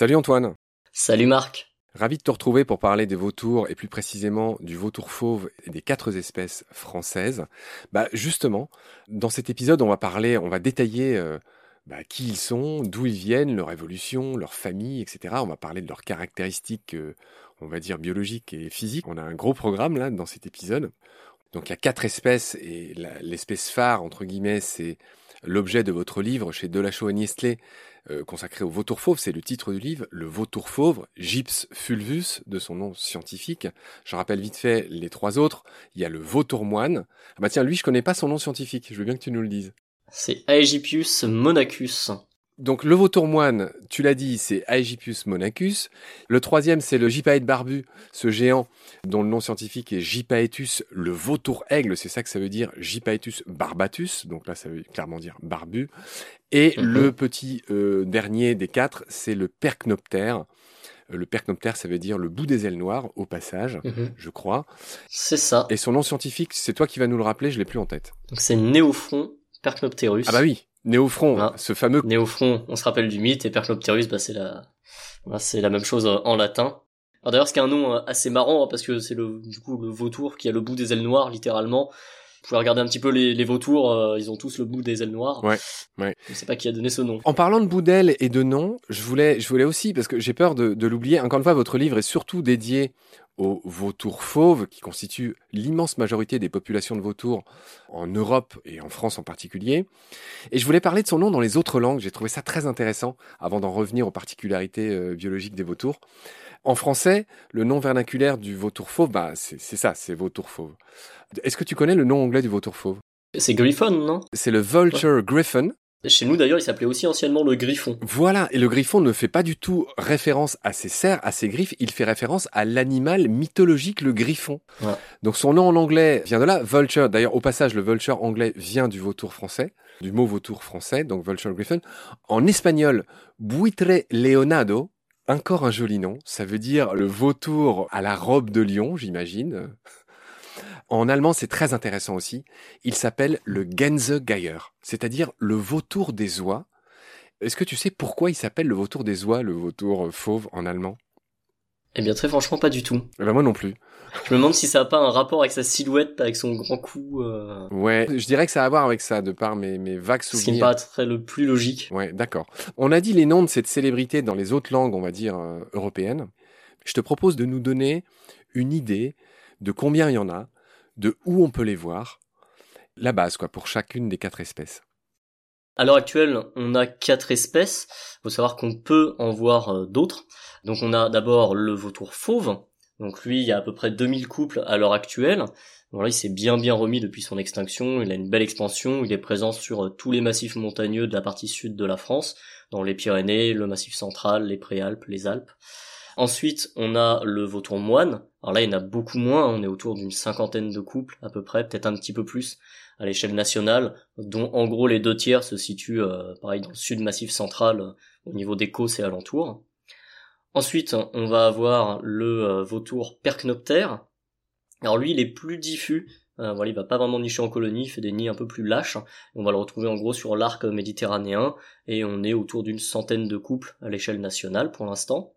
Salut Antoine. Salut Marc. Ravi de te retrouver pour parler des vautours et plus précisément du vautour fauve et des quatre espèces françaises. Bah justement, dans cet épisode, on va parler, on va détailler euh, bah, qui ils sont, d'où ils viennent, leur évolution, leur famille, etc. On va parler de leurs caractéristiques, euh, on va dire biologiques et physiques. On a un gros programme là dans cet épisode. Donc il y a quatre espèces et l'espèce phare entre guillemets, c'est l'objet de votre livre chez Delachaux et Niestlé euh, consacré au vautour fauve, c'est le titre du livre, le vautour fauve, Gyps fulvus, de son nom scientifique. Je rappelle vite fait les trois autres. Il y a le vautour moine. Ah bah tiens, lui, je connais pas son nom scientifique. Je veux bien que tu nous le dises. C'est Aegypius monachus. Donc le vautour moine, tu l'as dit, c'est Aegypius monachus. Le troisième, c'est le gypaète barbu, ce géant dont le nom scientifique est Gypaetus, le vautour aigle, c'est ça que ça veut dire, Gypaetus barbatus, donc là ça veut clairement dire barbu. Et mhm. le petit euh, dernier des quatre, c'est le percnoptère. Le percnoptère, ça veut dire le bout des ailes noires, au passage, mhm. je crois. C'est ça. Et son nom scientifique, c'est toi qui vas nous le rappeler, je l'ai plus en tête. Donc c'est Néophron percnopterus. Ah bah oui, Néophron, ah. ce fameux. Néophron, on se rappelle du mythe, et Percnopterus, bah c'est la, c'est la même chose en latin. Alors d'ailleurs, c'est un nom euh, assez marrant hein, parce que c'est le du coup le vautour qui a le bout des ailes noires littéralement. Vous pouvez regarder un petit peu les, les vautours, euh, ils ont tous le bout des ailes noires. Ouais, ouais. Je sais pas qui a donné ce nom. En parlant de bout d'ailes et de noms, je voulais, je voulais aussi parce que j'ai peur de, de l'oublier. Encore une fois, votre livre est surtout dédié aux vautours fauves, qui constituent l'immense majorité des populations de vautours en Europe et en France en particulier. Et je voulais parler de son nom dans les autres langues, j'ai trouvé ça très intéressant, avant d'en revenir aux particularités euh, biologiques des vautours. En français, le nom vernaculaire du vautour fauve, bah, c'est ça, c'est vautour fauve. Est-ce que tu connais le nom anglais du vautour fauve? C'est Griffon, non? C'est le Vulture Griffon, chez nous d'ailleurs, il s'appelait aussi anciennement le griffon. Voilà, et le griffon ne fait pas du tout référence à ses serres, à ses griffes, il fait référence à l'animal mythologique, le griffon. Donc son nom en anglais vient de là, vulture. D'ailleurs, au passage, le vulture anglais vient du vautour français, du mot vautour français, donc vulture griffon. En espagnol, buitre leonado, encore un joli nom, ça veut dire le vautour à la robe de lion, j'imagine. En allemand, c'est très intéressant aussi. Il s'appelle le Gänsegeier, c'est-à-dire le vautour des oies. Est-ce que tu sais pourquoi il s'appelle le vautour des oies, le vautour euh, fauve en allemand? Eh bien, très franchement, pas du tout. Eh ben moi non plus. Je me demande si ça a pas un rapport avec sa silhouette, avec son grand cou. Euh... Ouais, je dirais que ça a à voir avec ça, de par mes, mes vagues souvenirs. Ce qui me paraîtrait le plus logique. Ouais, d'accord. On a dit les noms de cette célébrité dans les autres langues, on va dire, euh, européennes. Je te propose de nous donner une idée de combien il y en a, de où on peut les voir, la base quoi pour chacune des quatre espèces. À l'heure actuelle, on a quatre espèces. Il faut savoir qu'on peut en voir euh, d'autres. Donc on a d'abord le vautour fauve. Donc lui, il y a à peu près 2000 couples à l'heure actuelle. Voilà, il s'est bien bien remis depuis son extinction. Il a une belle expansion. Il est présent sur euh, tous les massifs montagneux de la partie sud de la France, dans les Pyrénées, le massif central, les Préalpes, les Alpes. Ensuite, on a le vautour moine. Alors là, il y en a beaucoup moins. On est autour d'une cinquantaine de couples, à peu près, peut-être un petit peu plus, à l'échelle nationale, dont en gros les deux tiers se situent, euh, pareil, dans le sud massif central, euh, au niveau des Causses et alentours. Ensuite, on va avoir le euh, vautour percnoptère. Alors lui, il est plus diffus. voilà, il va pas vraiment nicher en colonie, il fait des nids un peu plus lâches. On va le retrouver en gros sur l'arc méditerranéen, et on est autour d'une centaine de couples à l'échelle nationale pour l'instant.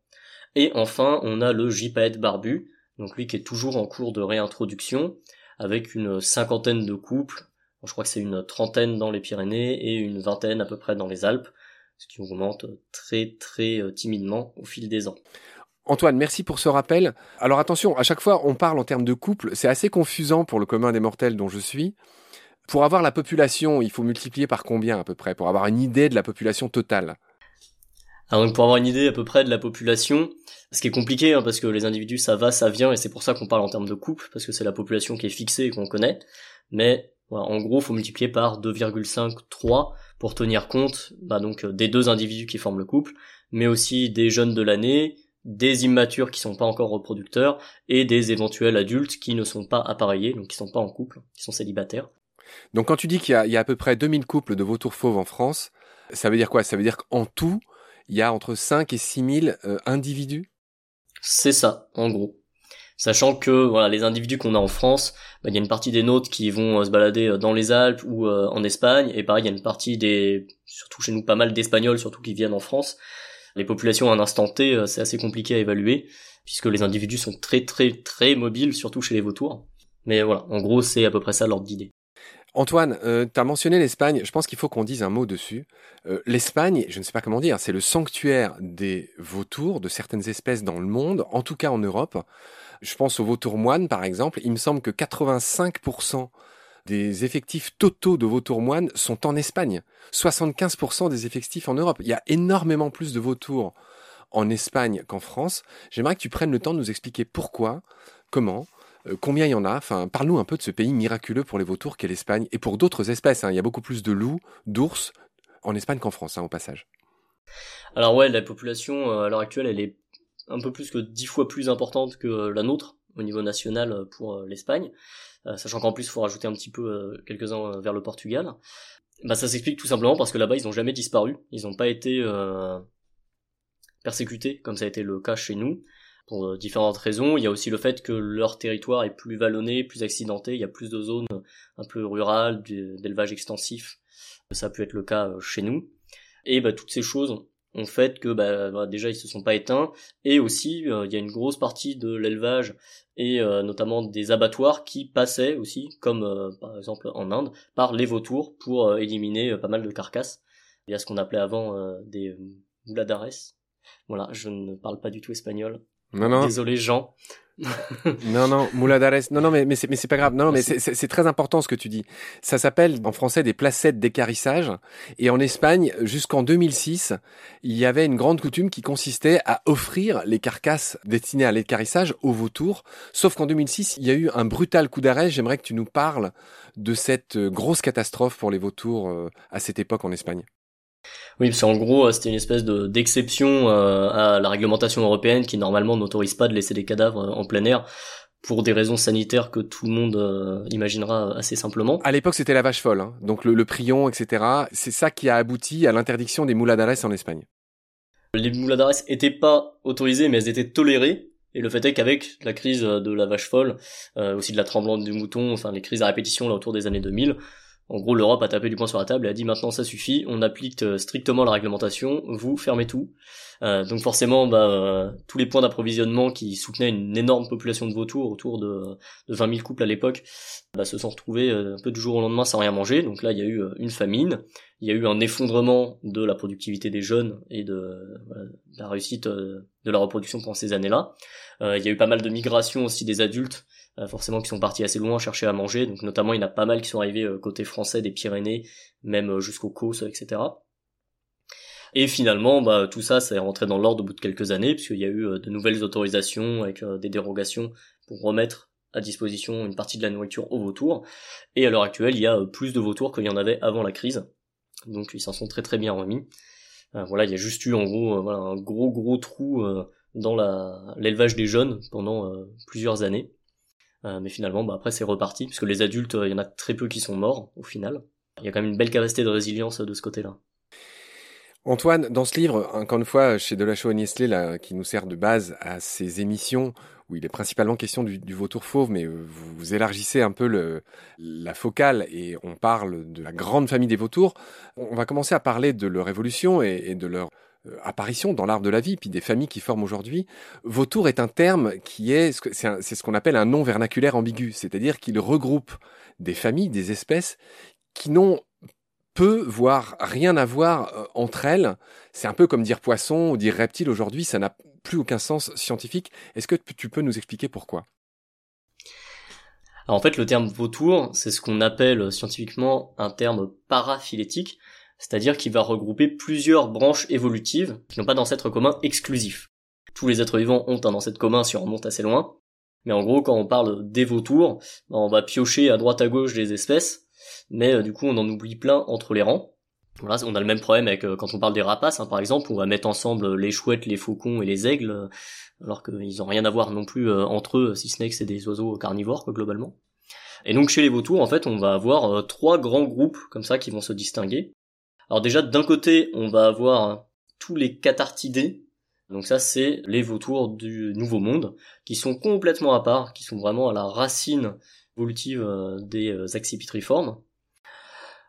Et enfin, on a le gypaète barbu, donc lui qui est toujours en cours de réintroduction, avec une cinquantaine de couples, je crois que c'est une trentaine dans les Pyrénées et une vingtaine à peu près dans les Alpes, ce qui augmente très très euh, timidement au fil des ans. Antoine, merci pour ce rappel. Alors attention, à chaque fois on parle en termes de couple, c'est assez confusant pour le commun des mortels dont je suis. Pour avoir la population, il faut multiplier par combien à peu près, pour avoir une idée de la population totale? Alors donc pour avoir une idée à peu près de la population, ce qui est compliqué hein, parce que les individus ça va, ça vient et c'est pour ça qu'on parle en termes de couple parce que c'est la population qui est fixée et qu'on connaît. Mais en gros, faut multiplier par 2,5, 3 pour tenir compte bah, donc des deux individus qui forment le couple, mais aussi des jeunes de l'année, des immatures qui sont pas encore reproducteurs et des éventuels adultes qui ne sont pas appareillés, donc qui sont pas en couple, qui sont célibataires. Donc quand tu dis qu'il y, y, a à peu près 2000 couples de vautours fauves en France, ça veut dire quoi? Ça veut dire qu'en tout, il y a entre 5 et 6 000 euh, individus C'est ça, en gros. Sachant que voilà, les individus qu'on a en France, bah, il y a une partie des nôtres qui vont euh, se balader euh, dans les Alpes ou en Espagne, et pareil, il y a une partie des, surtout chez nous, pas mal d'Espagnols, surtout qui viennent en France. Les populations à un instant T, c'est assez compliqué à évaluer, puisque les individus sont très très très mobiles, surtout chez les vautours. Mais voilà, en gros, c'est à peu près ça l'ordre d'idée. Antoine, euh, tu as mentionné l'Espagne, je pense qu'il faut qu'on dise un mot dessus. Euh, L'Espagne, je ne sais pas comment dire, c'est le sanctuaire des vautours, de certaines espèces dans le monde, en tout cas en Europe. Je pense aux vautours moines, par exemple. Il me semble que 85% des effectifs totaux de vautours moines sont en Espagne. 75% des effectifs en Europe. Il y a énormément plus de vautours en Espagne qu'en France. J'aimerais que tu prennes le temps de nous expliquer pourquoi, comment, combien il y en a? Enfin, parle-nous un peu de ce pays miraculeux pour les vautours qu'est l'Espagne et pour d'autres espèces. Hein. Il y a beaucoup plus de loups, d'ours en Espagne qu'en France, hein, au passage. Alors ouais, la population euh, à l'heure actuelle, elle est un peu plus que dix fois plus importante que la nôtre au niveau national pour euh, l'Espagne, sachant qu'en plus il faut rajouter un petit peu quelques-uns vers le Portugal. Bah ça s'explique tout simplement parce que là-bas ils n'ont jamais disparu, ils n'ont pas été persécutés comme ça a été le cas chez nous pour euh, différentes raisons. Il y a aussi le fait que leur territoire est plus vallonné, plus accidenté, il y a plus de zones un peu rurales, d'élevage extensif. Ça peut être le cas euh, chez nous. Et bah, toutes ces choses ont fait que bah, bah, déjà ils se sont pas éteints et aussi euh, il y a une grosse partie de l'élevage et notamment des abattoirs qui passaient aussi comme par exemple en Inde par les vautours pour éliminer pas mal de carcasses il y a ce qu'on appelait avant des mouladares voilà je ne parle pas du tout espagnol non, non. Désolé, Jean. non, non, Mouladares. Non, non, mais, mais c'est pas grave. Non, non mais c'est très important ce que tu dis. Ça s'appelle en français des placettes d'écarissage. Et en Espagne, jusqu'en 2006, il y avait une grande coutume qui consistait à offrir les carcasses destinées à l'écarissage aux vautours. Sauf qu'en 2006, il y a eu un brutal coup d'arrêt. J'aimerais que tu nous parles de cette grosse catastrophe pour les vautours euh, à cette époque en Espagne. Oui, parce qu'en gros, euh, c'était une espèce de d'exception euh, à la réglementation européenne qui normalement n'autorise pas de laisser des cadavres euh, en plein air pour des raisons sanitaires que tout le monde imaginera assez simplement. À l'époque, c'était la vache folle, hein. donc le, prion, etc. C'est ça qui a abouti à l'interdiction des mouladares en Espagne. Les mouladares étaient pas autorisées, mais elles étaient tolérées. Et le fait est qu'avec la crise de la vache folle, aussi de la tremblante du mouton, enfin les crises à répétition là autour des années 2000, en gros, l'Europe a tapé du poing sur la table et a dit maintenant ça suffit, on applique euh, strictement la réglementation, vous fermez tout. Euh, donc forcément, bah, euh, tous les points d'approvisionnement qui soutenaient une énorme population de vautours, autour de, de 20 000 couples à l'époque, bah, se sont retrouvés un peu du jour au lendemain sans rien manger. Donc là, il y a eu une famine, il y a eu un effondrement de la productivité des jeunes et de, la réussite de la reproduction pendant ces années-là. il y a eu pas mal de migration aussi des adultes forcément qui sont partis assez loin chercher à manger. Donc notamment il y en a pas mal qui sont arrivés euh, côté français des Pyrénées, même euh, jusqu'au Causse, etc. Et finalement, bah, tout ça, ça est rentré dans l'ordre au bout de quelques années, puisqu'il y a eu de nouvelles autorisations avec des dérogations pour remettre à disposition une partie de la nourriture aux vautours. Et à l'heure actuelle, il y a plus de vautours qu'il y en avait avant la crise. Donc ils s'en sont très très bien remis. voilà, il y a juste eu en gros un gros gros trou dans l'élevage des jeunes pendant plusieurs années. Euh, mais finalement, bah, après, c'est reparti, puisque les adultes, il y en a très peu qui sont morts, au final. Il y a quand même une belle capacité de résilience de ce côté-là. Antoine, dans ce livre, encore une fois, chez Delachaux et Niestlé, là, qui nous sert de base à ces émissions, où il est principalement question du, vautour fauve, mais euh, vous, élargissez un peu la focale et on parle de la grande famille des vautours. On va commencer à parler de leur évolution et de leur euh, apparition dans l'arbre de la vie, puis des familles qui forment aujourd'hui. Vautour est un terme qui est, c'est ce qu'on appelle un nom vernaculaire ambigu, c'est-à-dire qu'il regroupe des familles, des espèces qui n'ont peu, voire rien à voir euh, entre elles. C'est un peu comme dire poisson ou dire reptile aujourd'hui, ça n'a plus aucun sens scientifique. Est-ce que tu peux nous expliquer pourquoi? En fait, le terme vautour, c'est ce qu'on appelle scientifiquement un terme paraphylétique, c'est-à-dire qu'il va regrouper plusieurs branches évolutives qui n'ont pas d'ancêtre commun exclusif. Tous les êtres vivants ont un ancêtre commun si on remonte assez loin, mais en gros quand on parle des vautours, ben, on va piocher à droite à gauche des espèces, mais euh, du coup on en oublie plein entre les rangs. Voilà, on a le même problème avec euh, quand on parle des rapaces, hein, par exemple, on va mettre ensemble les chouettes, les faucons et les aigles, euh, alors qu'ils n'ont rien à voir non plus entre eux, si ce n'est que c'est des oiseaux carnivores globalement. Et donc chez les vautours, en fait, on va avoir trois grands groupes comme ça qui vont se distinguer. Alors déjà, d'un côté, on va avoir tous les cathartidés. Donc ça, c'est les vautours du Nouveau Monde, qui sont complètement à part, qui sont vraiment à la racine évolutive euh, des euh, accipitriformes.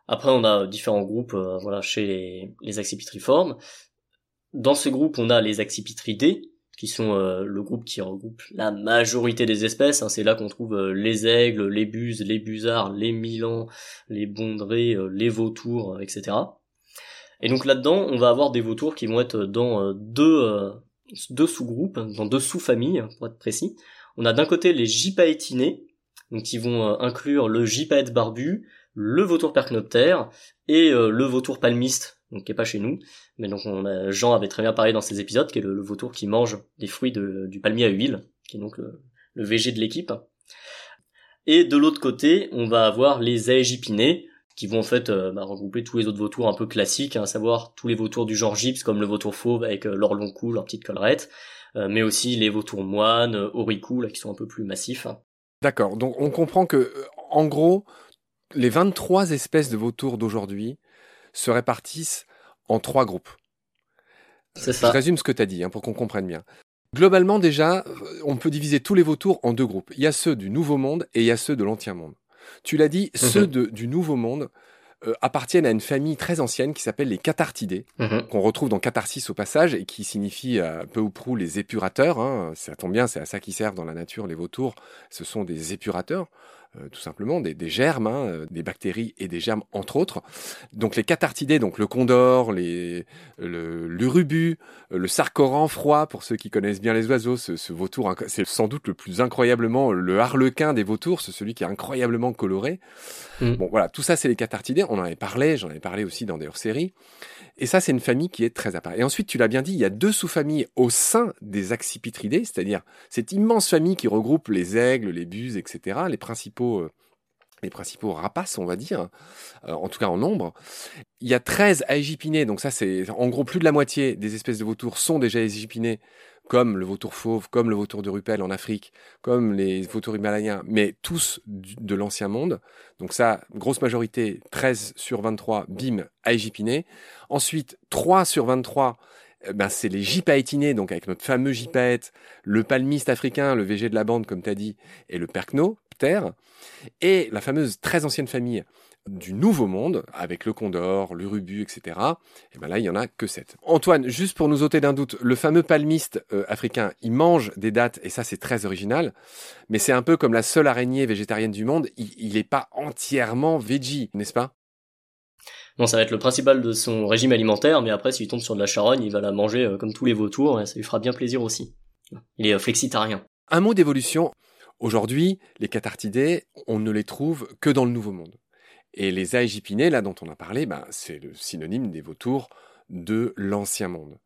Après, on a différents groupes, euh, voilà, chez les, accipitriformes. dans ce groupe, on a les accipitridés, qui sont le groupe qui regroupe la majorité des espèces. Hein. C'est là qu'on trouve les aigles, les buses, les busards, les milans, les bondrées, euh, les vautours, etc. Et donc là-dedans, on va avoir des vautours qui vont être dans deux, deux sous-groupes, dans deux sous-familles, pour être précis. On a d'un côté les gypaétinés, donc qui vont inclure le gypaète barbu, le vautour percnoptère et le vautour palmiste, donc qui est pas chez nous, mais donc Jean avait très bien parlé dans ces épisodes, qui est le, vautour qui mange des fruits du palmier à huile, qui est donc le, le VG de l'équipe. Et de l'autre côté, on va avoir les aégipinés, qui vont en fait euh, bah, regrouper tous les autres vautours un peu classiques, hein, à savoir tous les vautours du genre gypse, comme le vautour fauve avec euh, leur long cou, leur petite collerette, euh, mais aussi les vautours moines, auricous, là, qui sont un peu plus massifs. D'accord, donc on comprend que, en gros, les 23 espèces de vautours d'aujourd'hui se répartissent en trois groupes. C'est ça. Je résume ce que tu as dit hein, pour qu'on comprenne bien. Globalement, déjà, on peut diviser tous les vautours en deux groupes. Il y a ceux du Nouveau Monde et il y a ceux de l'Ancien Monde. Tu l'as dit, mhm. ceux du Nouveau Monde euh, appartiennent à une famille très ancienne qui s'appelle les cathartidés, mhm. qu'on retrouve dans catharsis au passage et qui signifie euh, peu ou prou les épurateurs. Hein. Ça tombe bien, c'est à ça qu'ils servent dans la nature les vautours. Ce sont des épurateurs. Euh, tout simplement des, germes, hein, euh, des bactéries et des germes entre autres. Donc les cathartidés, donc le condor, les, l'urubu, le, le sarcoran froid, pour ceux qui connaissent bien les oiseaux, ce, vautour, c'est sans doute le plus incroyablement, le harlequin des vautours, c'est celui qui est incroyablement coloré. Mm. Bon voilà, tout ça c'est les cathartidés, on en avait parlé, j'en avais parlé aussi dans des hors-séries. Et ça, c'est une famille qui est très apparente. Et ensuite, tu l'as bien dit, il y a deux sous-familles au sein des accipitridés, c'est-à-dire cette immense famille qui regroupe les aigles, les buses, etc., les principaux, euh, les principaux rapaces, on va dire, euh, en tout cas en nombre. Il y a 13 aégipinés, donc ça, c'est en gros plus de la moitié des espèces de vautours sont déjà aégipinés comme le vautour fauve, comme le vautour de Rupel en Afrique, comme les vautours himalayens, mais tous de l'ancien monde. Donc ça, grosse majorité, 13 sur 23, bim, aégipiné. Ensuite, 3 sur 23, eh ben, c'est les gypaétinés, donc avec notre fameux gypaète, le palmiste africain, le VG de la bande, comme tu as dit, et le percno, ptère, et la fameuse très ancienne famille du Nouveau Monde, avec le Condor, l'Urubu, etc. Et ben là, il y en a que 7. Antoine, juste pour nous ôter d'un doute, le fameux palmiste euh, africain, il mange des dattes, et ça c'est très original, mais c'est un peu comme la seule araignée végétarienne du monde, il n'est pas entièrement veggie, n'est-ce pas? Non, ça va être le principal de son régime alimentaire, mais après, s'il tombe sur de la charogne, il va la manger euh, comme tous les vautours, et ça lui fera bien plaisir aussi. Il est euh, flexitarien. Un mot d'évolution. Aujourd'hui, les cathartidés, on ne les trouve que dans le Nouveau Monde. Et les aégipinés, là dont on a parlé, ben, c'est le synonyme des vautours de l'ancien monde.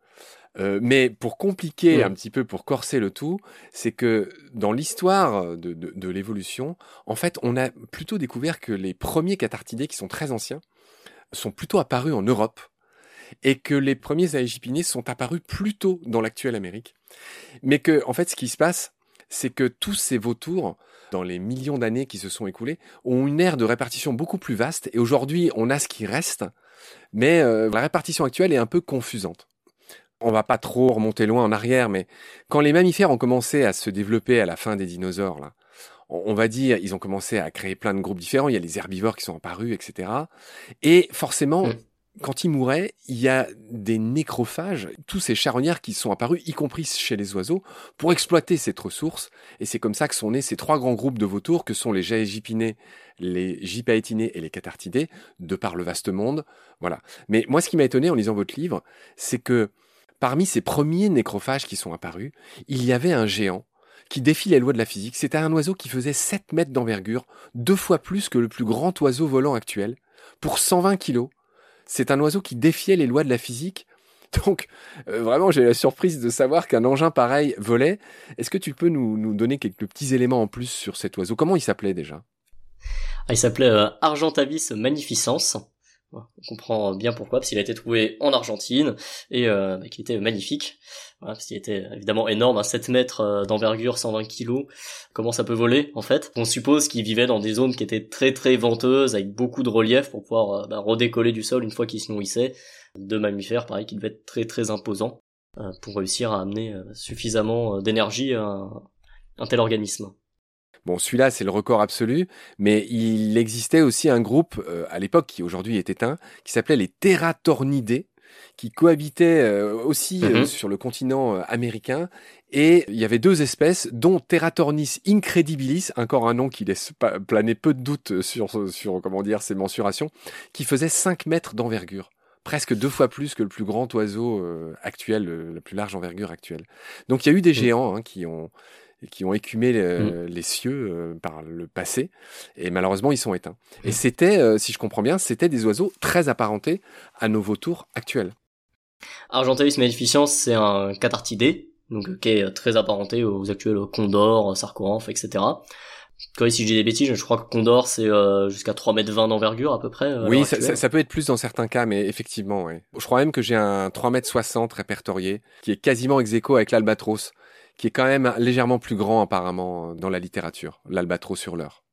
Euh, mais pour compliquer un petit peu, pour corser le tout, c'est que dans l'histoire de, de, l'évolution, en fait, on a plutôt découvert que les premiers cathartidés, qui sont très anciens, sont plutôt apparus en Europe, et que les premiers aégipinés sont apparus plutôt dans l'actuelle Amérique. Mais que, en fait, ce qui se passe, c'est que tous ces vautours, dans les millions d'années qui se sont écoulées, ont une aire de répartition beaucoup plus vaste. Et aujourd'hui, on a ce qui reste, mais euh, la répartition actuelle est un peu confusante. On va pas trop remonter loin en arrière, mais quand les mammifères ont commencé à se développer à la fin des dinosaures, là, on va dire, ils ont commencé à créer plein de groupes différents. Il y a les herbivores qui sont apparus, etc. Et forcément, mm quand il mourait, il y a des nécrophages, tous ces charognards qui sont apparus, y compris chez les oiseaux, pour exploiter cette ressource. Et c'est comme ça que sont nés ces trois grands groupes de vautours que sont les jaégipinés, les gypaétinés et les cathartidés, de par le vaste monde. Voilà. Mais moi, ce qui m'a étonné en lisant votre livre, c'est que parmi ces premiers nécrophages qui sont apparus, il y avait un géant qui défie les lois de la physique. C'était un oiseau qui faisait 7 mètres d'envergure, deux fois plus que le plus grand oiseau volant actuel, pour 120 kilos c'est un oiseau qui défiait les lois de la physique. Donc, euh, vraiment, j'ai la surprise de savoir qu'un engin pareil volait. Est-ce que tu peux nous, donner quelques petits éléments en plus sur cet oiseau? Comment il s'appelait déjà? Ah, Il s'appelait euh, Argentavis magnificence. On comprend bien pourquoi, parce qu'il a été trouvé en Argentine et euh, bah, qu'il était magnifique. Voilà, parce qu'il était évidemment énorme, à 7 mètres euh, d'envergure, 120 kilos. Comment ça peut voler en fait? On suppose qu'il vivait dans des zones qui étaient très très venteuses, avec beaucoup de relief pour pouvoir euh, bah, redécoller du sol une fois qu'il se nourrissait. De mammifères, pareil, qui devaient être très très imposants euh, pour réussir à amener suffisamment d'énergie à un tel organisme. Bon, celui-là, c'est le record absolu, mais il existait aussi un groupe euh, à l'époque qui aujourd'hui est éteint, qui s'appelait les Terratornidés. qui cohabitaient euh, aussi euh, Mhm. sur le continent américain. Et il y avait deux espèces, dont Teratornis incredibilis, encore un nom qui laisse planer peu de doutes sur, sur comment dire, ses mensurations, qui faisait 5 mètres d'envergure. Presque deux fois plus que le plus grand oiseau euh, actuel, la plus large envergure actuelle. Donc il y a eu des Mhm. géants hein, qui ont qui ont écumé le- les cieux euh, par le passé, et malheureusement ils sont éteints. Et Mhm. c'était, euh, si je comprends bien, c'était des oiseaux très apparentés à nos vautours actuels. Argentavis magnificens, c'est un catartidé, donc euh, qui est très apparenté aux actuels condors, sarcoramphes, etc. Quoi, si je dis des bêtises, je crois que condor c'est euh, jusqu'à 3 mètres 20 d'envergure à peu près. euh, oui, ça, actuelle. ça- ça peut être plus dans certains cas, mais effectivement, ouais. Je crois même que j'ai un 3,60 m répertorié, qui est quasiment ex aequo avec l'albatros, qui est quand même légèrement plus grand apparemment dans la littérature, l'albatros sur l'heure.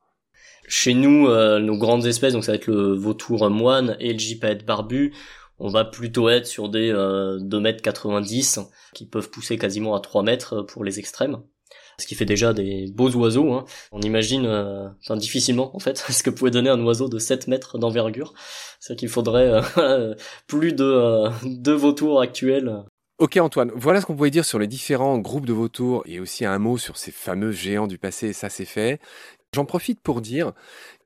Chez nous, euh, nos grandes espèces, donc ça va être le vautour moine et le gypaète barbu, on va plutôt être sur des euh, 2 mètres 90 qui peuvent pousser quasiment à 3 mètres pour les extrêmes. Ce qui fait déjà des beaux oiseaux. Hein. On imagine, euh, enfin difficilement en fait, ce que pouvait donner un oiseau de 7 mètres d'envergure. C'est qu'il faudrait euh, plus de euh, deux vautours actuels. Ok Antoine, voilà ce qu'on pouvait dire sur les différents groupes de vautours et aussi un mot sur ces fameux géants du passé, ça c'est fait. J'en profite pour dire,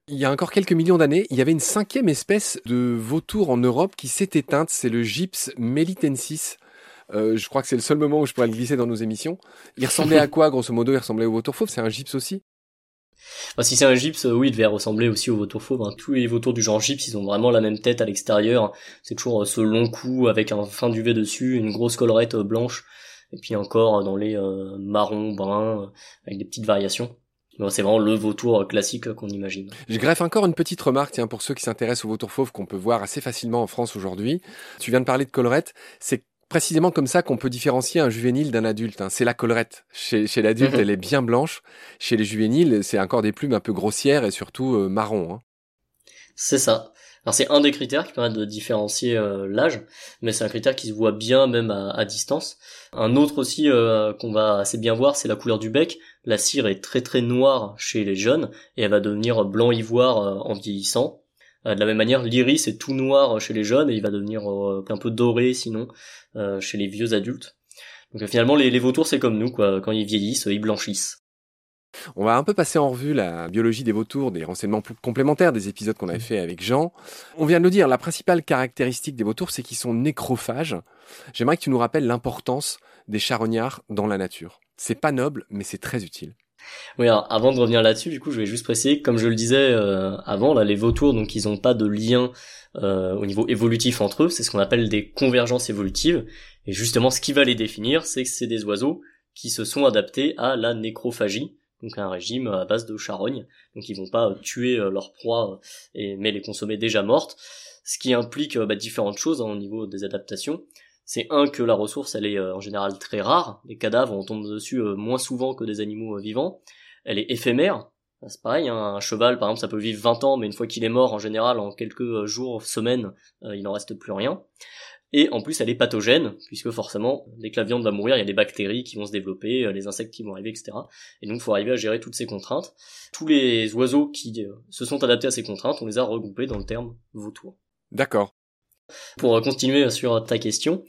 il y a encore quelques millions d'années, il y avait une cinquième espèce de vautour en Europe qui s'est éteinte, c'est le gypse melitensis. Euh, je crois que c'est le seul moment où je pourrais le glisser dans nos émissions. Il ressemblait à quoi, grosso modo? Il ressemblait au vautour fauve, c'est un gypse aussi? Enfin, si c'est un gypse, euh, oui, il devait ressembler aussi au vautour fauve. hein. Tous les vautours du genre gypse, ils ont vraiment la même tête à l'extérieur. C'est toujours euh, ce long cou avec un fin duvet dessus, une grosse collerette euh, blanche, et puis encore dans les marrons, bruns, avec des petites variations. C'est vraiment le vautour classique qu'on imagine. Je greffe encore une petite remarque, tiens, pour ceux qui s'intéressent au vautour fauve qu'on peut voir assez facilement en France aujourd'hui. Tu viens de parler de collerette, c'est précisément comme ça qu'on peut différencier un juvénile d'un adulte. hein. C'est la collerette. Chez, chez l'adulte, Mhm. elle est bien blanche. Chez les juvéniles, c'est encore des plumes un peu grossières et surtout euh, marron. hein. C'est ça. Alors c'est un des critères qui permet de différencier euh, l'âge, mais c'est un critère qui se voit bien même à, à distance. Un autre aussi euh, qu'on va assez bien voir, c'est la couleur du bec. La cire est très très noire chez les jeunes et elle va devenir blanc ivoire en vieillissant. Euh, de la même manière, l'iris est tout noir chez les jeunes et il va devenir euh, un peu doré sinon euh, chez les vieux adultes. Donc euh, finalement, les, les vautours c'est comme nous quoi. Quand ils vieillissent, ils blanchissent. On va un peu passer en revue la biologie des vautours, des renseignements complémentaires des épisodes qu'on avait fait avec Jean. On vient de le dire, la principale caractéristique des vautours, c'est qu'ils sont nécrophages. J'aimerais que tu nous rappelles l'importance des charognards dans la nature. C'est pas noble, mais c'est très utile. Oui, alors avant de revenir là-dessus, du coup, je vais juste préciser, comme je le disais euh, avant, là, les vautours, donc ils n'ont pas de lien euh, au niveau évolutif entre eux, c'est ce qu'on appelle des convergences évolutives. Et justement, ce qui va les définir, c'est que c'est des oiseaux qui se sont adaptés à la nécrophagie, donc un régime à base de charogne. Donc ils vont pas euh, tuer euh, leur proie, euh, et, mais les consommer déjà mortes, ce qui implique euh, bah, différentes choses hein, au niveau des adaptations. C'est un que la ressource elle est euh, en général très rare, les cadavres on tombe dessus euh, moins souvent que des animaux euh, vivants. Elle est éphémère, c'est pareil, hein, un cheval par exemple ça peut vivre 20 ans, mais une fois qu'il est mort en général en quelques jours, semaines, euh, il n'en reste plus rien. Et en plus elle est pathogène, puisque forcément dès que la viande va mourir, il y a des bactéries qui vont se développer, les insectes qui vont arriver, etc. Et donc il faut arriver à gérer toutes ces contraintes. Tous les oiseaux qui se sont adaptés à ces contraintes, on les a regroupés dans le terme vautour. D'accord. Pour continuer sur ta question,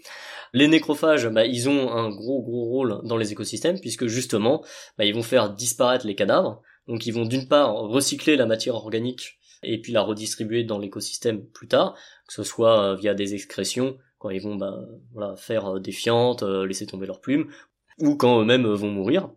les nécrophages, bah, ils ont un gros gros rôle dans les écosystèmes puisque justement, bah, ils vont faire disparaître les cadavres. Donc ils vont d'une part recycler la matière organique et puis la redistribuer dans l'écosystème plus tard, que ce soit euh, via des excrétions quand ils vont bah, voilà, faire euh, des fientes, euh, laisser tomber leurs plumes, ou quand eux-mêmes vont mourir.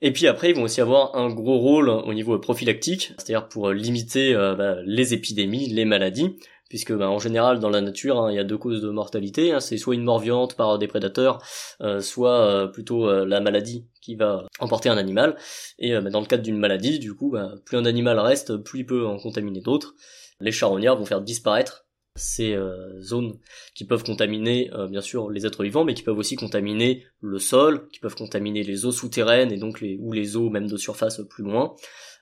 Et puis après, ils vont aussi avoir un gros rôle au niveau prophylactique, c'est-à-dire pour limiter bah, les épidémies, les maladies, puisque bah, en général dans la nature hein, il y a deux causes de mortalité hein, c'est soit une mort violente par des prédateurs euh, soit euh, plutôt euh, la maladie qui va emporter un animal. Et bah, dans le cadre d'une maladie du coup bah, plus un animal reste plus il peut en contaminer d'autres. Les charognards vont faire disparaître ces zones qui peuvent contaminer bien sûr les êtres vivants mais qui peuvent aussi contaminer le sol qui peuvent contaminer les eaux souterraines et donc les ou les eaux même de surface plus loin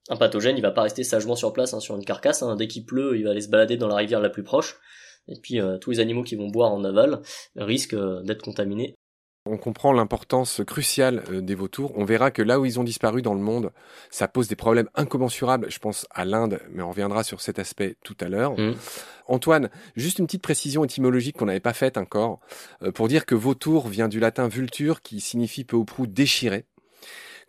un pathogène, il va pas rester sagement sur place hein, sur une carcasse. hein. Dès qu'il pleut, il va aller se balader dans la rivière la plus proche. Et puis euh, tous les animaux qui vont boire en aval risquent euh, d'être contaminés. On comprend l'importance cruciale euh, des vautours. On verra que là où ils ont disparu dans le monde, ça pose des problèmes incommensurables. Je pense à l'Inde, mais on reviendra sur cet aspect tout à l'heure. Mm. Antoine, juste une petite précision étymologique qu'on n'avait pas faite encore, pour dire que vautour vient du latin vulture, qui signifie peu ou prou déchiré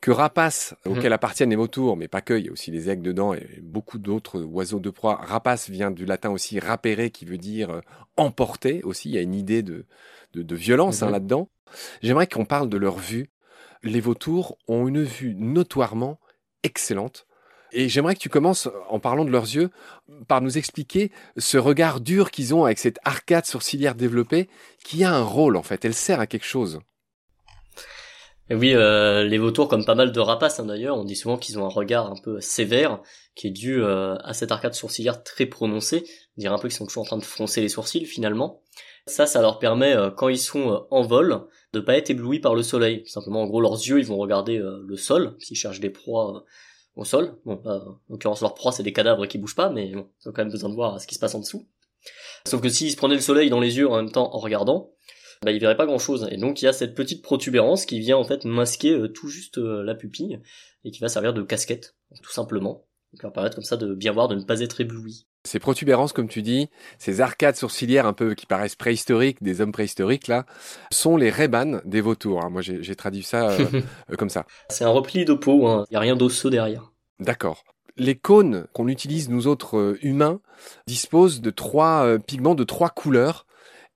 que rapace, Mhm. auquel appartiennent les vautours, mais pas que, il y a aussi les aigles dedans et beaucoup d'autres oiseaux de proie. Rapace vient du latin aussi rapere, qui veut dire euh, emporter aussi. Il y a une idée de, de, de violence hein, Mhm. là-dedans. J'aimerais qu'on parle de leur vue. Les vautours ont une vue notoirement excellente. Et j'aimerais que tu commences, en parlant de leurs yeux, par nous expliquer ce regard dur qu'ils ont avec cette arcade sourcilière développée, qui a un rôle en fait. Elle sert à quelque chose. Et oui, euh, les vautours, comme pas mal de rapaces hein, d'ailleurs, on dit souvent qu'ils ont un regard un peu sévère, qui est dû euh, à cette arcade sourcilière très prononcée. On dirait un peu qu'ils sont toujours en train de froncer les sourcils finalement. Ça, ça leur permet, euh, quand ils sont en vol, de pas être éblouis par le soleil. Simplement, en gros, leurs yeux, ils vont regarder le sol, s'ils cherchent des proies au sol. Bon, là, en l'occurrence, leurs proies, c'est des cadavres qui bougent pas, mais bon, ils ont quand même besoin de voir ce qui se passe en dessous. Sauf que s'ils se prenaient le soleil dans les yeux en même temps en regardant, bah, il verrait pas grand chose. Et donc il y a cette petite protubérance qui vient en fait masquer euh, tout juste euh, la pupille et qui va servir de casquette, tout simplement. Donc leur permettre comme ça de bien voir, de ne pas être ébloui. Ces protubérances, comme tu dis, ces arcades sourcilières un peu qui paraissent préhistoriques, des hommes préhistoriques là, sont les rébans des vautours. hein. Moi, j'ai traduit ça euh, comme ça. C'est un repli de peau, hein. il y a rien d'osseux derrière. D'accord. Les cônes qu'on utilise nous autres euh, humains disposent de trois euh, pigments de trois couleurs.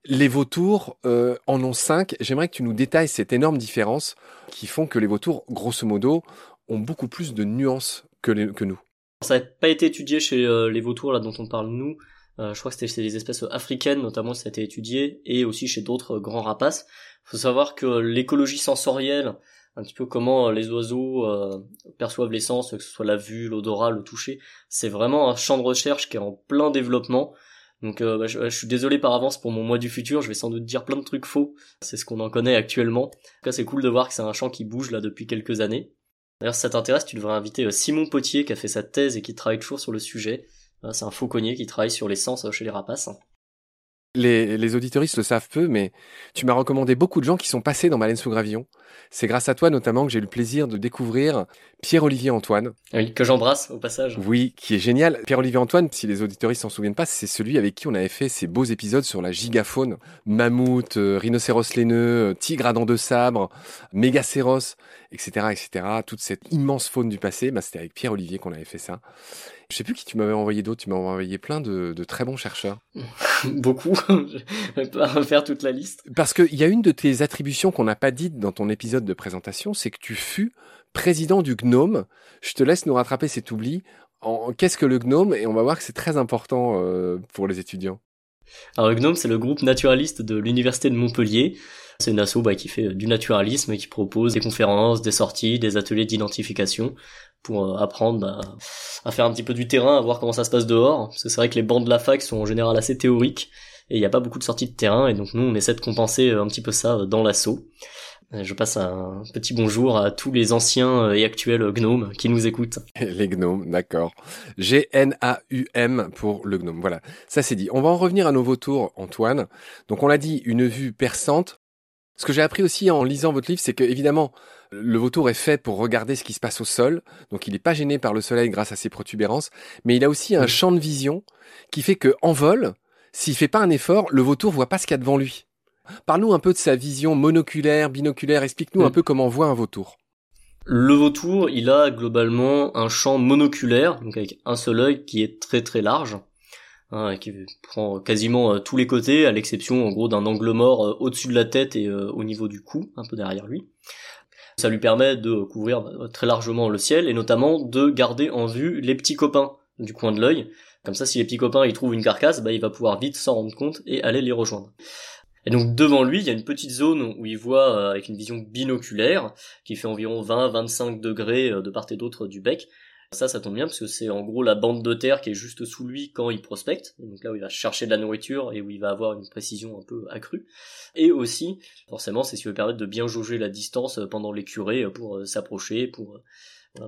Les vautours euh, en ont cinq. J'aimerais que tu nous détailles cette énorme différence qui font que les vautours, grosso modo, ont beaucoup plus de nuances que, les- que nous. Ça n'a pas été étudié chez euh, les vautours là dont on parle nous. Euh, je crois que c'était chez les espèces africaines notamment ça a été étudié et aussi chez d'autres euh, grands rapaces. faut savoir que l'écologie sensorielle, un petit peu comment euh, les oiseaux euh, perçoivent les sens, que ce soit la vue, l'odorat, le toucher, c'est vraiment un champ de recherche qui est en plein développement. Donc euh, bah, je, suis désolé par avance pour mon mois du futur, je vais sans doute dire plein de trucs faux, c'est ce qu'on en connaît actuellement. En tout cas c'est cool de voir que c'est un champ qui bouge là depuis quelques années. D'ailleurs, si ça t'intéresse, tu devrais inviter euh, Simon Potier qui a fait sa thèse et qui travaille toujours sur le sujet. Euh, C'est un fauconnier qui travaille sur les sens euh, chez les rapaces. Les, les auditoristes le savent peu, mais tu m'as recommandé beaucoup de gens qui sont passés dans Baleine sous gravillon. C'est grâce à toi notamment que j'ai eu le plaisir de découvrir Pierre-Olivier Antoine. Oui, que j'embrasse au passage. Oui, qui est génial. Pierre-Olivier Antoine, si les auditoristes s'en souviennent pas, c'est celui avec qui on avait fait ces beaux épisodes sur la gigafaune. Mammouth, euh, rhinocéros laineux, euh, tigre à dents de sabre, mégacéros, etc., etc. Toute cette immense faune du passé, bah, c'était avec Pierre-Olivier qu'on avait fait ça. Je sais plus qui tu m'avais envoyé d'autres, tu m'as envoyé plein de, de très bons chercheurs. Beaucoup. je vais pas refaire toute la liste. Parce qu'il y a une de tes attributions qu'on n'a pas dites dans ton épisode de présentation, c'est que tu fus président du GNOME. Je te laisse nous rattraper cet oubli. En, Qu'est-ce que le GNOME? Et on va voir que c'est très important euh, pour les étudiants. Alors le GNOME, c'est le groupe naturaliste de l'université de Montpellier. C'est une asso bah, qui fait euh, du naturalisme et qui propose des conférences, des sorties, des ateliers d'identification pour euh, apprendre bah, à faire un petit peu du terrain, à voir comment ça se passe dehors. C'est vrai que les bancs de la fac sont en général assez théoriques et il n'y a pas beaucoup de sorties de terrain et donc nous on essaie de compenser euh, un petit peu ça dans l'asso. Euh, Je passe un petit bonjour à tous les anciens et actuels gnomes qui nous écoutent. Les gnomes, d'accord. G-N-A-U-M pour le gnome. Voilà, ça c'est dit. On va en revenir à nos vautours, Antoine. Donc on l'a dit, une vue perçante. Ce que j'ai appris aussi en lisant votre livre, c'est que évidemment, le vautour est fait pour regarder ce qui se passe au sol, donc il n'est pas gêné par le soleil grâce à ses protubérances, mais il a aussi un champ de vision qui fait que en vol, s'il fait pas un effort, le vautour voit pas ce qu'il y a devant lui. Parle-nous un peu de sa vision monoculaire, binoculaire. Explique-nous un Mm. peu comment voit un vautour. Le vautour, il a globalement un champ monoculaire, donc avec un seul œil qui est très très large, hein, qui prend quasiment euh, tous les côtés, à l'exception en gros d'un angle mort euh, au-dessus de la tête et euh, au niveau du cou, un peu derrière lui. Ça lui permet de couvrir très largement le ciel et notamment de garder en vue les petits copains du coin de l'œil. Comme ça, si les petits copains ils trouvent une carcasse, bah, il va pouvoir vite s'en rendre compte et aller les rejoindre. Et donc devant lui, il y a une petite zone où il voit avec une vision binoculaire qui fait environ 20-25 degrés de part et d'autre du bec. Ça, ça tombe bien parce que c'est en gros la bande de terre qui est juste sous lui quand il prospecte. Donc là où il va chercher de la nourriture et où il va avoir une précision un peu accrue. Et aussi, forcément, c'est ce qui va permettre de bien jauger la distance euh, pendant les curées euh, pour euh, s'approcher, pour,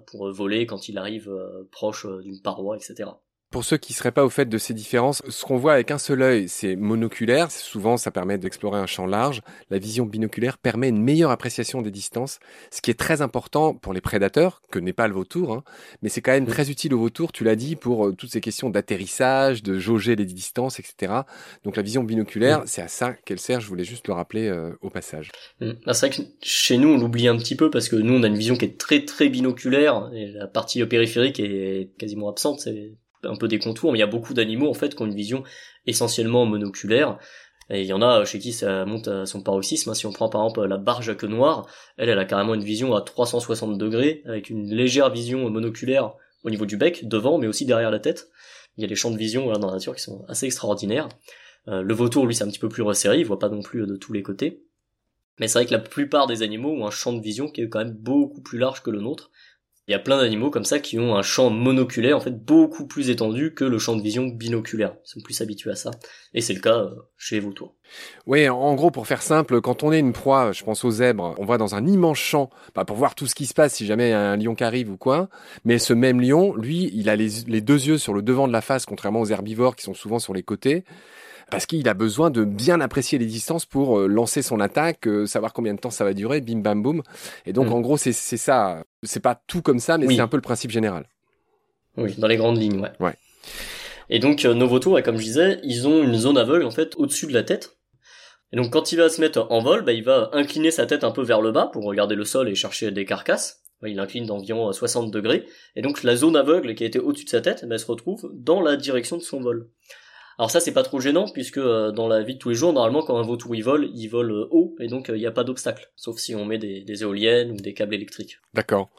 pour voler quand il arrive proche d'une paroi, etc. Pour ceux qui seraient pas au fait de ces différences, ce qu'on voit avec un seul œil, c'est monoculaire. Souvent, ça permet d'explorer un champ large. La vision binoculaire permet une meilleure appréciation des distances, ce qui est très important pour les prédateurs, que n'est pas le vautour. Hein. Mais c'est quand même très utile au vautour, tu l'as dit, pour euh, toutes ces questions d'atterrissage, de jauger les distances, etc. Donc la vision binoculaire, c'est à ça qu'elle sert. Je voulais juste le rappeler euh, au passage. Mmh. Ah, c'est vrai que chez nous, on l'oublie un petit peu parce que nous, on a une vision qui est très très binoculaire et la partie périphérique est quasiment absente. C'est un peu des contours, mais il y a beaucoup d'animaux en fait qui ont une vision essentiellement monoculaire. Et il y en a chez qui ça monte à son paroxysme. Hein. Si on prend par exemple la barge à queue noire, elle, elle a carrément une vision à 360 degrés, avec une légère vision monoculaire au niveau du bec, devant, mais aussi derrière la tête. Il y a des champs de vision dans la nature qui sont assez extraordinaires. Euh, le vautour, lui, c'est un petit peu plus resserré, il voit pas non plus de tous les côtés. Mais c'est vrai que la plupart des animaux ont un champ de vision qui est quand même beaucoup plus large que le nôtre. Il y a plein d'animaux comme ça qui ont un champ monoculaire en fait beaucoup plus étendu que le champ de vision binoculaire. Ils sont plus habitués à ça. Et c'est le cas euh, chez les vautours. Oui, en gros, pour faire simple, quand on est une proie, je pense aux zèbres, on va dans un immense champ bah, pour voir tout ce qui se passe si jamais y a un lion qui arrive ou quoi. Mais ce même lion, lui, il a les deux yeux sur le devant de la face, contrairement aux herbivores qui sont souvent sur les côtés parce qu'il a besoin de bien apprécier les distances pour euh, lancer son attaque, euh, savoir combien de temps ça va durer, bim bam boum. Et donc mm. en gros c'est ça, c'est pas tout comme ça, mais c'est un peu le principe général. Oui, dans les grandes lignes, ouais. Ouais. Et donc euh, nos vautours, comme je disais, ils ont une zone aveugle en fait au-dessus de la tête. Et donc quand il va se mettre en vol, bah, il va incliner sa tête un peu vers le bas pour regarder le sol et chercher des carcasses. Il incline d'environ 60 degrés. Et donc la zone aveugle qui a été au-dessus de sa tête, bah, elle se retrouve dans la direction de son vol. Alors ça c'est pas trop gênant puisque euh, dans la vie de tous les jours normalement quand un vautour il vole il vole euh, haut et donc il euh, n'y a pas d'obstacle sauf si on met des, éoliennes ou des câbles électriques. D'accord.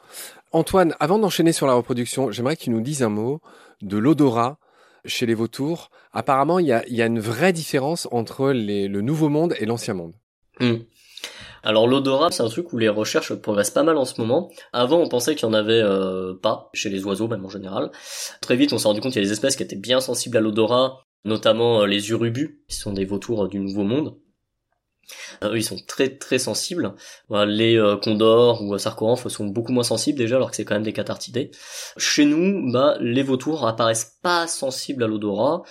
Antoine, avant d'enchaîner sur la reproduction, j'aimerais que tu nous dises un mot de l'odorat chez les vautours. Apparemment il y a, une vraie différence entre le nouveau monde et l'ancien monde. Hmm. Alors l'odorat, c'est un truc où les recherches progressent pas mal en ce moment. Avant, on pensait qu'il y en avait pas chez les oiseaux, même en général. Très vite, on s'est rendu compte qu'il y a des espèces qui étaient bien sensibles à l'odorat, notamment euh, les urubus, qui sont des vautours euh, du Nouveau Monde. Euh, eux, ils sont très très sensibles. les condors ou sarcoremphes sont beaucoup moins sensibles déjà, alors que c'est quand même des catartidés. Chez nous, bah, les vautours apparaissent pas sensibles à l'odorat.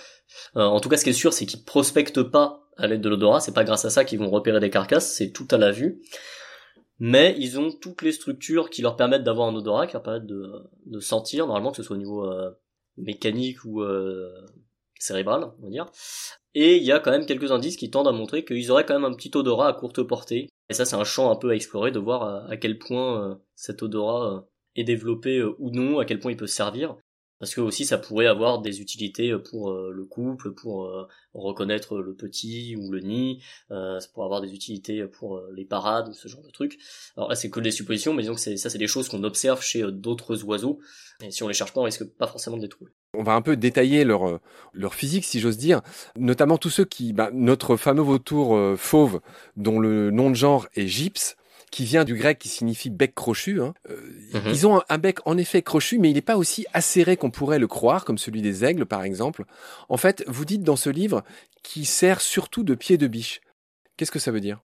en tout cas, ce qui est sûr, c'est qu'ils prospectent pas à l'aide de l'odorat. C'est pas grâce à ça qu'ils vont repérer des carcasses, c'est tout à la vue. Mais ils ont toutes les structures qui leur permettent d'avoir un odorat, qui leur permettent de, de sentir, normalement que ce soit au niveau mécanique ou cérébrale, on va dire. Et il y a quand même quelques indices qui tendent à montrer qu'ils auraient quand même un petit odorat à courte portée. Et ça, c'est un champ un peu à explorer, de voir à, quel point euh, cet odorat euh, est développé euh, ou non, à quel point il peut servir parce que aussi ça pourrait avoir des utilités pour euh, le couple, pour euh, reconnaître le petit ou le nid, euh, ça pourrait avoir des utilités pour les parades ou ce genre de trucs. Alors là c'est que des suppositions, mais disons que ça c'est des choses qu'on observe chez d'autres oiseaux, et si on les cherche pas on risque pas forcément de les trouver. On va un peu détailler leur, physique, si j'ose dire, notamment tous ceux qui, bah, notre fameux vautour fauve, dont le nom de genre est gypse, qui vient du grec qui signifie bec crochu. Hein. Euh, mhm. Ils ont un, bec en effet crochu, mais il n'est pas aussi acéré qu'on pourrait le croire, comme celui des aigles par exemple. En fait, vous dites dans ce livre qu'il sert surtout de pied de biche. Qu'est-ce que ça veut dire?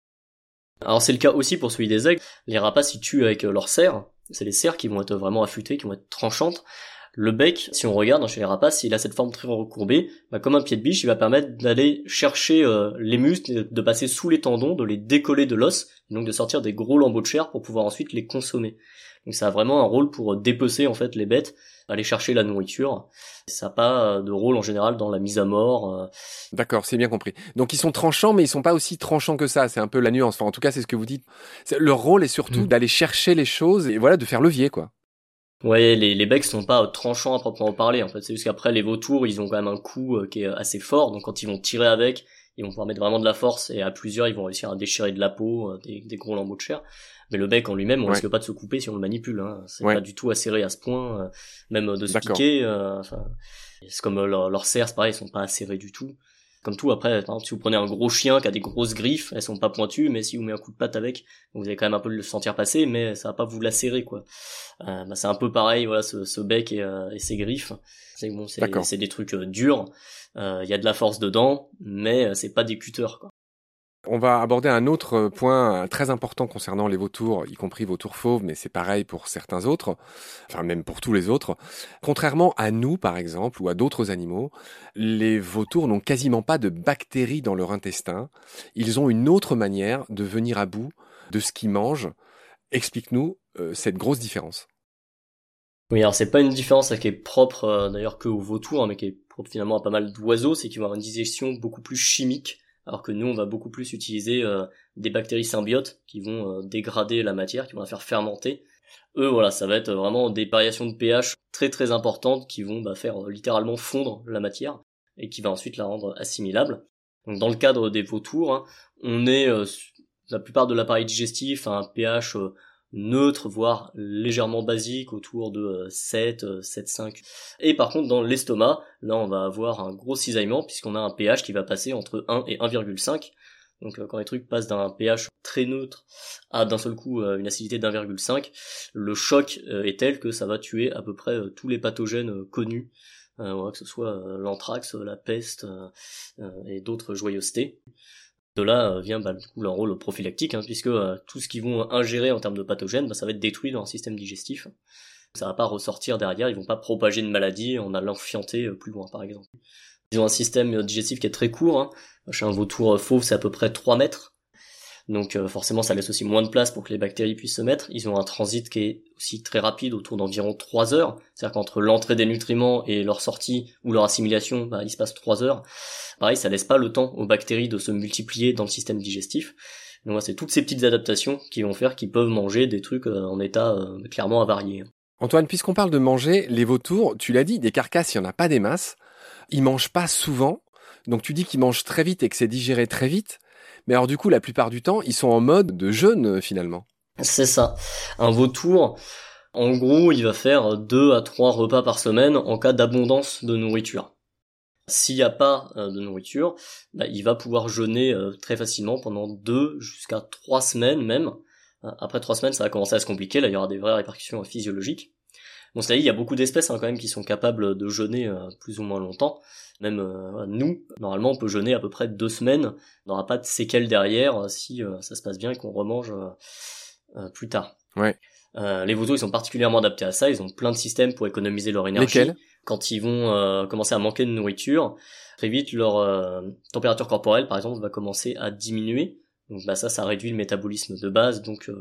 Alors c'est le cas aussi pour celui des aigles. Les rapaces ils tuent avec leurs serres. C'est les serres qui vont être vraiment affûtées, qui vont être tranchantes. Le bec, si on regarde hein, chez les rapaces, il a cette forme très recourbée, bah, comme un pied de biche, il va permettre d'aller chercher euh, les muscles, de passer sous les tendons, de les décoller de l'os, donc de sortir des gros lambeaux de chair pour pouvoir ensuite les consommer. Donc ça a vraiment un rôle pour dépecer en fait les bêtes, aller chercher la nourriture. Ça n'a pas de rôle en général dans la mise à mort. Euh. D'accord, c'est bien compris. Donc ils sont tranchants, mais ils sont pas aussi tranchants que ça. C'est un peu la nuance. Enfin, en tout cas, c'est ce que vous dites. Leur rôle est surtout mm. d'aller chercher les choses et voilà de faire levier, quoi. Ouais, les, les becs sont pas tranchants à proprement parler. En fait, c'est juste qu'après les vautours, ils ont quand même un coup euh, qui est assez fort. Donc quand ils vont tirer avec, ils vont pouvoir mettre vraiment de la force et à plusieurs, ils vont réussir à déchirer de la peau, euh, des, des gros lambeaux de chair. Mais le bec en lui-même, on risque pas de se couper si on le manipule. Hein. C'est pas du tout acéré à ce point, euh, même de se piquer. enfin, c'est comme leurs serres, c'est pareil, ils sont pas acérés du tout comme tout après si vous prenez un gros chien qui a des grosses griffes elles sont pas pointues mais si vous mettez un coup de patte avec vous allez quand même un peu le sentir passer mais ça va pas vous lacérer quoi. Euh, bah, c'est un peu pareil voilà ce, bec et, euh, et, ses griffes. C'est bon c'est des trucs euh, durs. Il y a de la force dedans mais c'est pas des cutters quoi On va aborder un autre point très important concernant les vautours, y compris vautours fauves, mais c'est pareil pour certains autres, enfin même pour tous les autres. Contrairement à nous, par exemple, ou à d'autres animaux, les vautours n'ont quasiment pas de bactéries dans leur intestin. Ils ont une autre manière de venir à bout de ce qu'ils mangent. Explique-nous euh, cette grosse différence. Oui, alors c'est pas une différence qui est propre euh, d'ailleurs que aux vautours, hein, mais qui est propre finalement à pas mal d'oiseaux, c'est qu'ils vont avoir une digestion beaucoup plus chimique, alors que nous on va beaucoup plus utiliser euh, des bactéries symbiotes qui vont dégrader la matière, qui vont la faire fermenter. Eux, voilà, ça va être vraiment des variations de pH très très importantes qui vont bah, faire littéralement fondre la matière et qui va ensuite la rendre assimilable. Donc dans le cadre des vautours, hein, on est la plupart de l'appareil digestif a un pH euh, neutre, voire légèrement basique, autour de 7, 7,5. Et par contre, dans l'estomac, là, on va avoir un gros cisaillement, puisqu'on a un pH qui va passer entre 1 et 1,5. Donc euh, quand les trucs passent d'un pH très neutre à d'un seul coup euh, une acidité d'1,5, le choc est tel que ça va tuer à peu près tous les pathogènes connus, que ce soit l'anthrax, la peste et d'autres joyeusetés. De là euh, vient bah, du coup leur rôle prophylactique, hein, puisque euh, tout ce qu'ils vont ingérer en termes de pathogènes, bah, ça va être détruit dans leur système digestif. Ça va pas ressortir derrière, ils vont pas propager une maladie en allant fianter euh, plus loin par exemple. Ils ont un système digestif qui est très court. Hein. Chez un vautour fauve, c'est à peu près 3 mètres. Donc euh, forcément ça laisse aussi moins de place pour que les bactéries puissent se mettre. Ils ont un transit qui est aussi très rapide, autour d'environ 3 heures. C'est-à-dire qu'entre l'entrée des nutriments et leur sortie ou leur assimilation, bah, il se passe 3 heures. Pareil, ça laisse pas le temps aux bactéries de se multiplier dans le système digestif. Donc c'est toutes ces petites adaptations qui vont faire qu'ils peuvent manger des trucs euh, en état euh, clairement avarié. Antoine, puisqu'on parle de manger, les vautours, tu l'as dit, des carcasses, il n'y en a pas des masses. Ils mangent pas souvent. Donc tu dis qu'ils mangent très vite et que c'est digéré très vite. Mais alors du coup, la plupart du temps, ils sont en mode de jeûne euh, finalement. C'est ça. Un vautour, en gros, il va faire deux à trois repas par semaine en cas d'abondance de nourriture. S'il n'y a pas euh, de nourriture, bah, il va pouvoir jeûner euh, très facilement pendant deux jusqu'à trois semaines même. Après trois semaines, ça va commencer à se compliquer. Là, il y aura des vraies répercussions physiologiques. Bon, cela dit, il y a beaucoup d'espèces hein, quand même qui sont capables de jeûner plus ou moins longtemps. Même euh, nous, normalement, on peut jeûner à peu près deux semaines. On n'aura pas de séquelles derrière euh, si euh, ça se passe bien et qu'on remange plus tard. Ouais. les vautours, ils sont particulièrement adaptés à ça. Ils ont plein de systèmes pour économiser leur énergie. Lesquels? Quand ils vont commencer à manquer de nourriture, très vite, leur température corporelle, par exemple, va commencer à diminuer. Donc bah ça, ça réduit le métabolisme de base, donc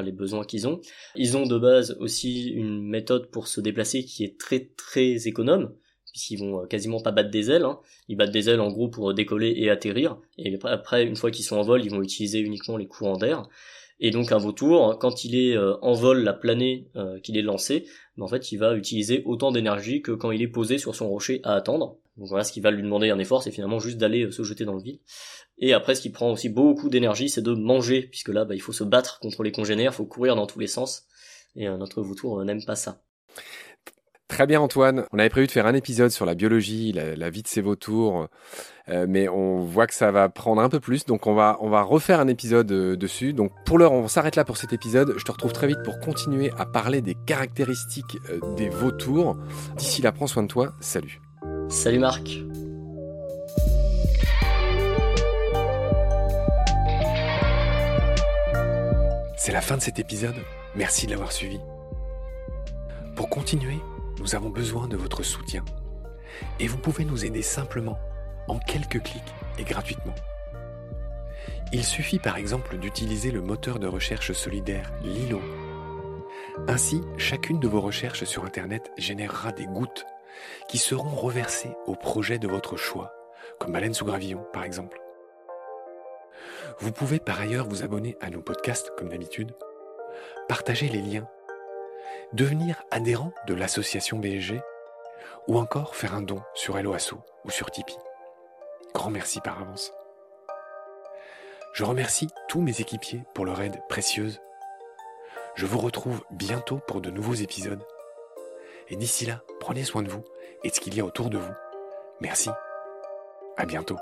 les besoins qu'ils ont. Ils ont de base aussi une méthode pour se déplacer qui est très très économe puisqu'ils vont euh, quasiment pas battre des ailes. Hein. Ils battent des ailes en gros pour décoller et atterrir. Et après, une fois qu'ils sont en vol, ils vont utiliser uniquement les courants d'air. Et donc un vautour, quand il est euh, en vol, la planée euh, qu'il est lancé, ben, en fait, il va utiliser autant d'énergie que quand il est posé sur son rocher à attendre. Donc voilà, ce qui va lui demander un effort, c'est finalement juste d'aller se jeter dans le vide. Et après, ce qui prend aussi beaucoup d'énergie, c'est de manger, puisque là, bah, il faut se battre contre les congénères, il faut courir dans tous les sens. Et notre vautour n'aime pas ça. Très bien Antoine, on avait prévu de faire un épisode sur la biologie, la, vie de ces vautours, euh, mais on voit que ça va prendre un peu plus, donc on va, refaire un épisode euh, dessus. Donc pour l'heure, on s'arrête là pour cet épisode. Je te retrouve très vite pour continuer à parler des caractéristiques euh, des vautours. D'ici là, prends soin de toi. Salut. Salut Marc. C'est la fin de cet épisode. Merci de l'avoir suivi. Pour continuer, nous avons besoin de votre soutien. Et vous pouvez nous aider simplement, en quelques clics et gratuitement. Il suffit par exemple d'utiliser le moteur de recherche solidaire Lilo. Ainsi, chacune de vos recherches sur Internet générera des gouttes qui seront reversées au projet de votre choix, comme Baleine sous gravillon par exemple. Vous pouvez par ailleurs vous abonner à nos podcasts comme d'habitude, partager les liens devenir adhérent de l'association BSG ou encore faire un don sur Helloasso ou sur Tipeee. Grand merci par avance. Je remercie tous mes équipiers pour leur aide précieuse. Je vous retrouve bientôt pour de nouveaux épisodes. Et d'ici là, prenez soin de vous et de ce qu'il y a autour de vous. Merci. À bientôt.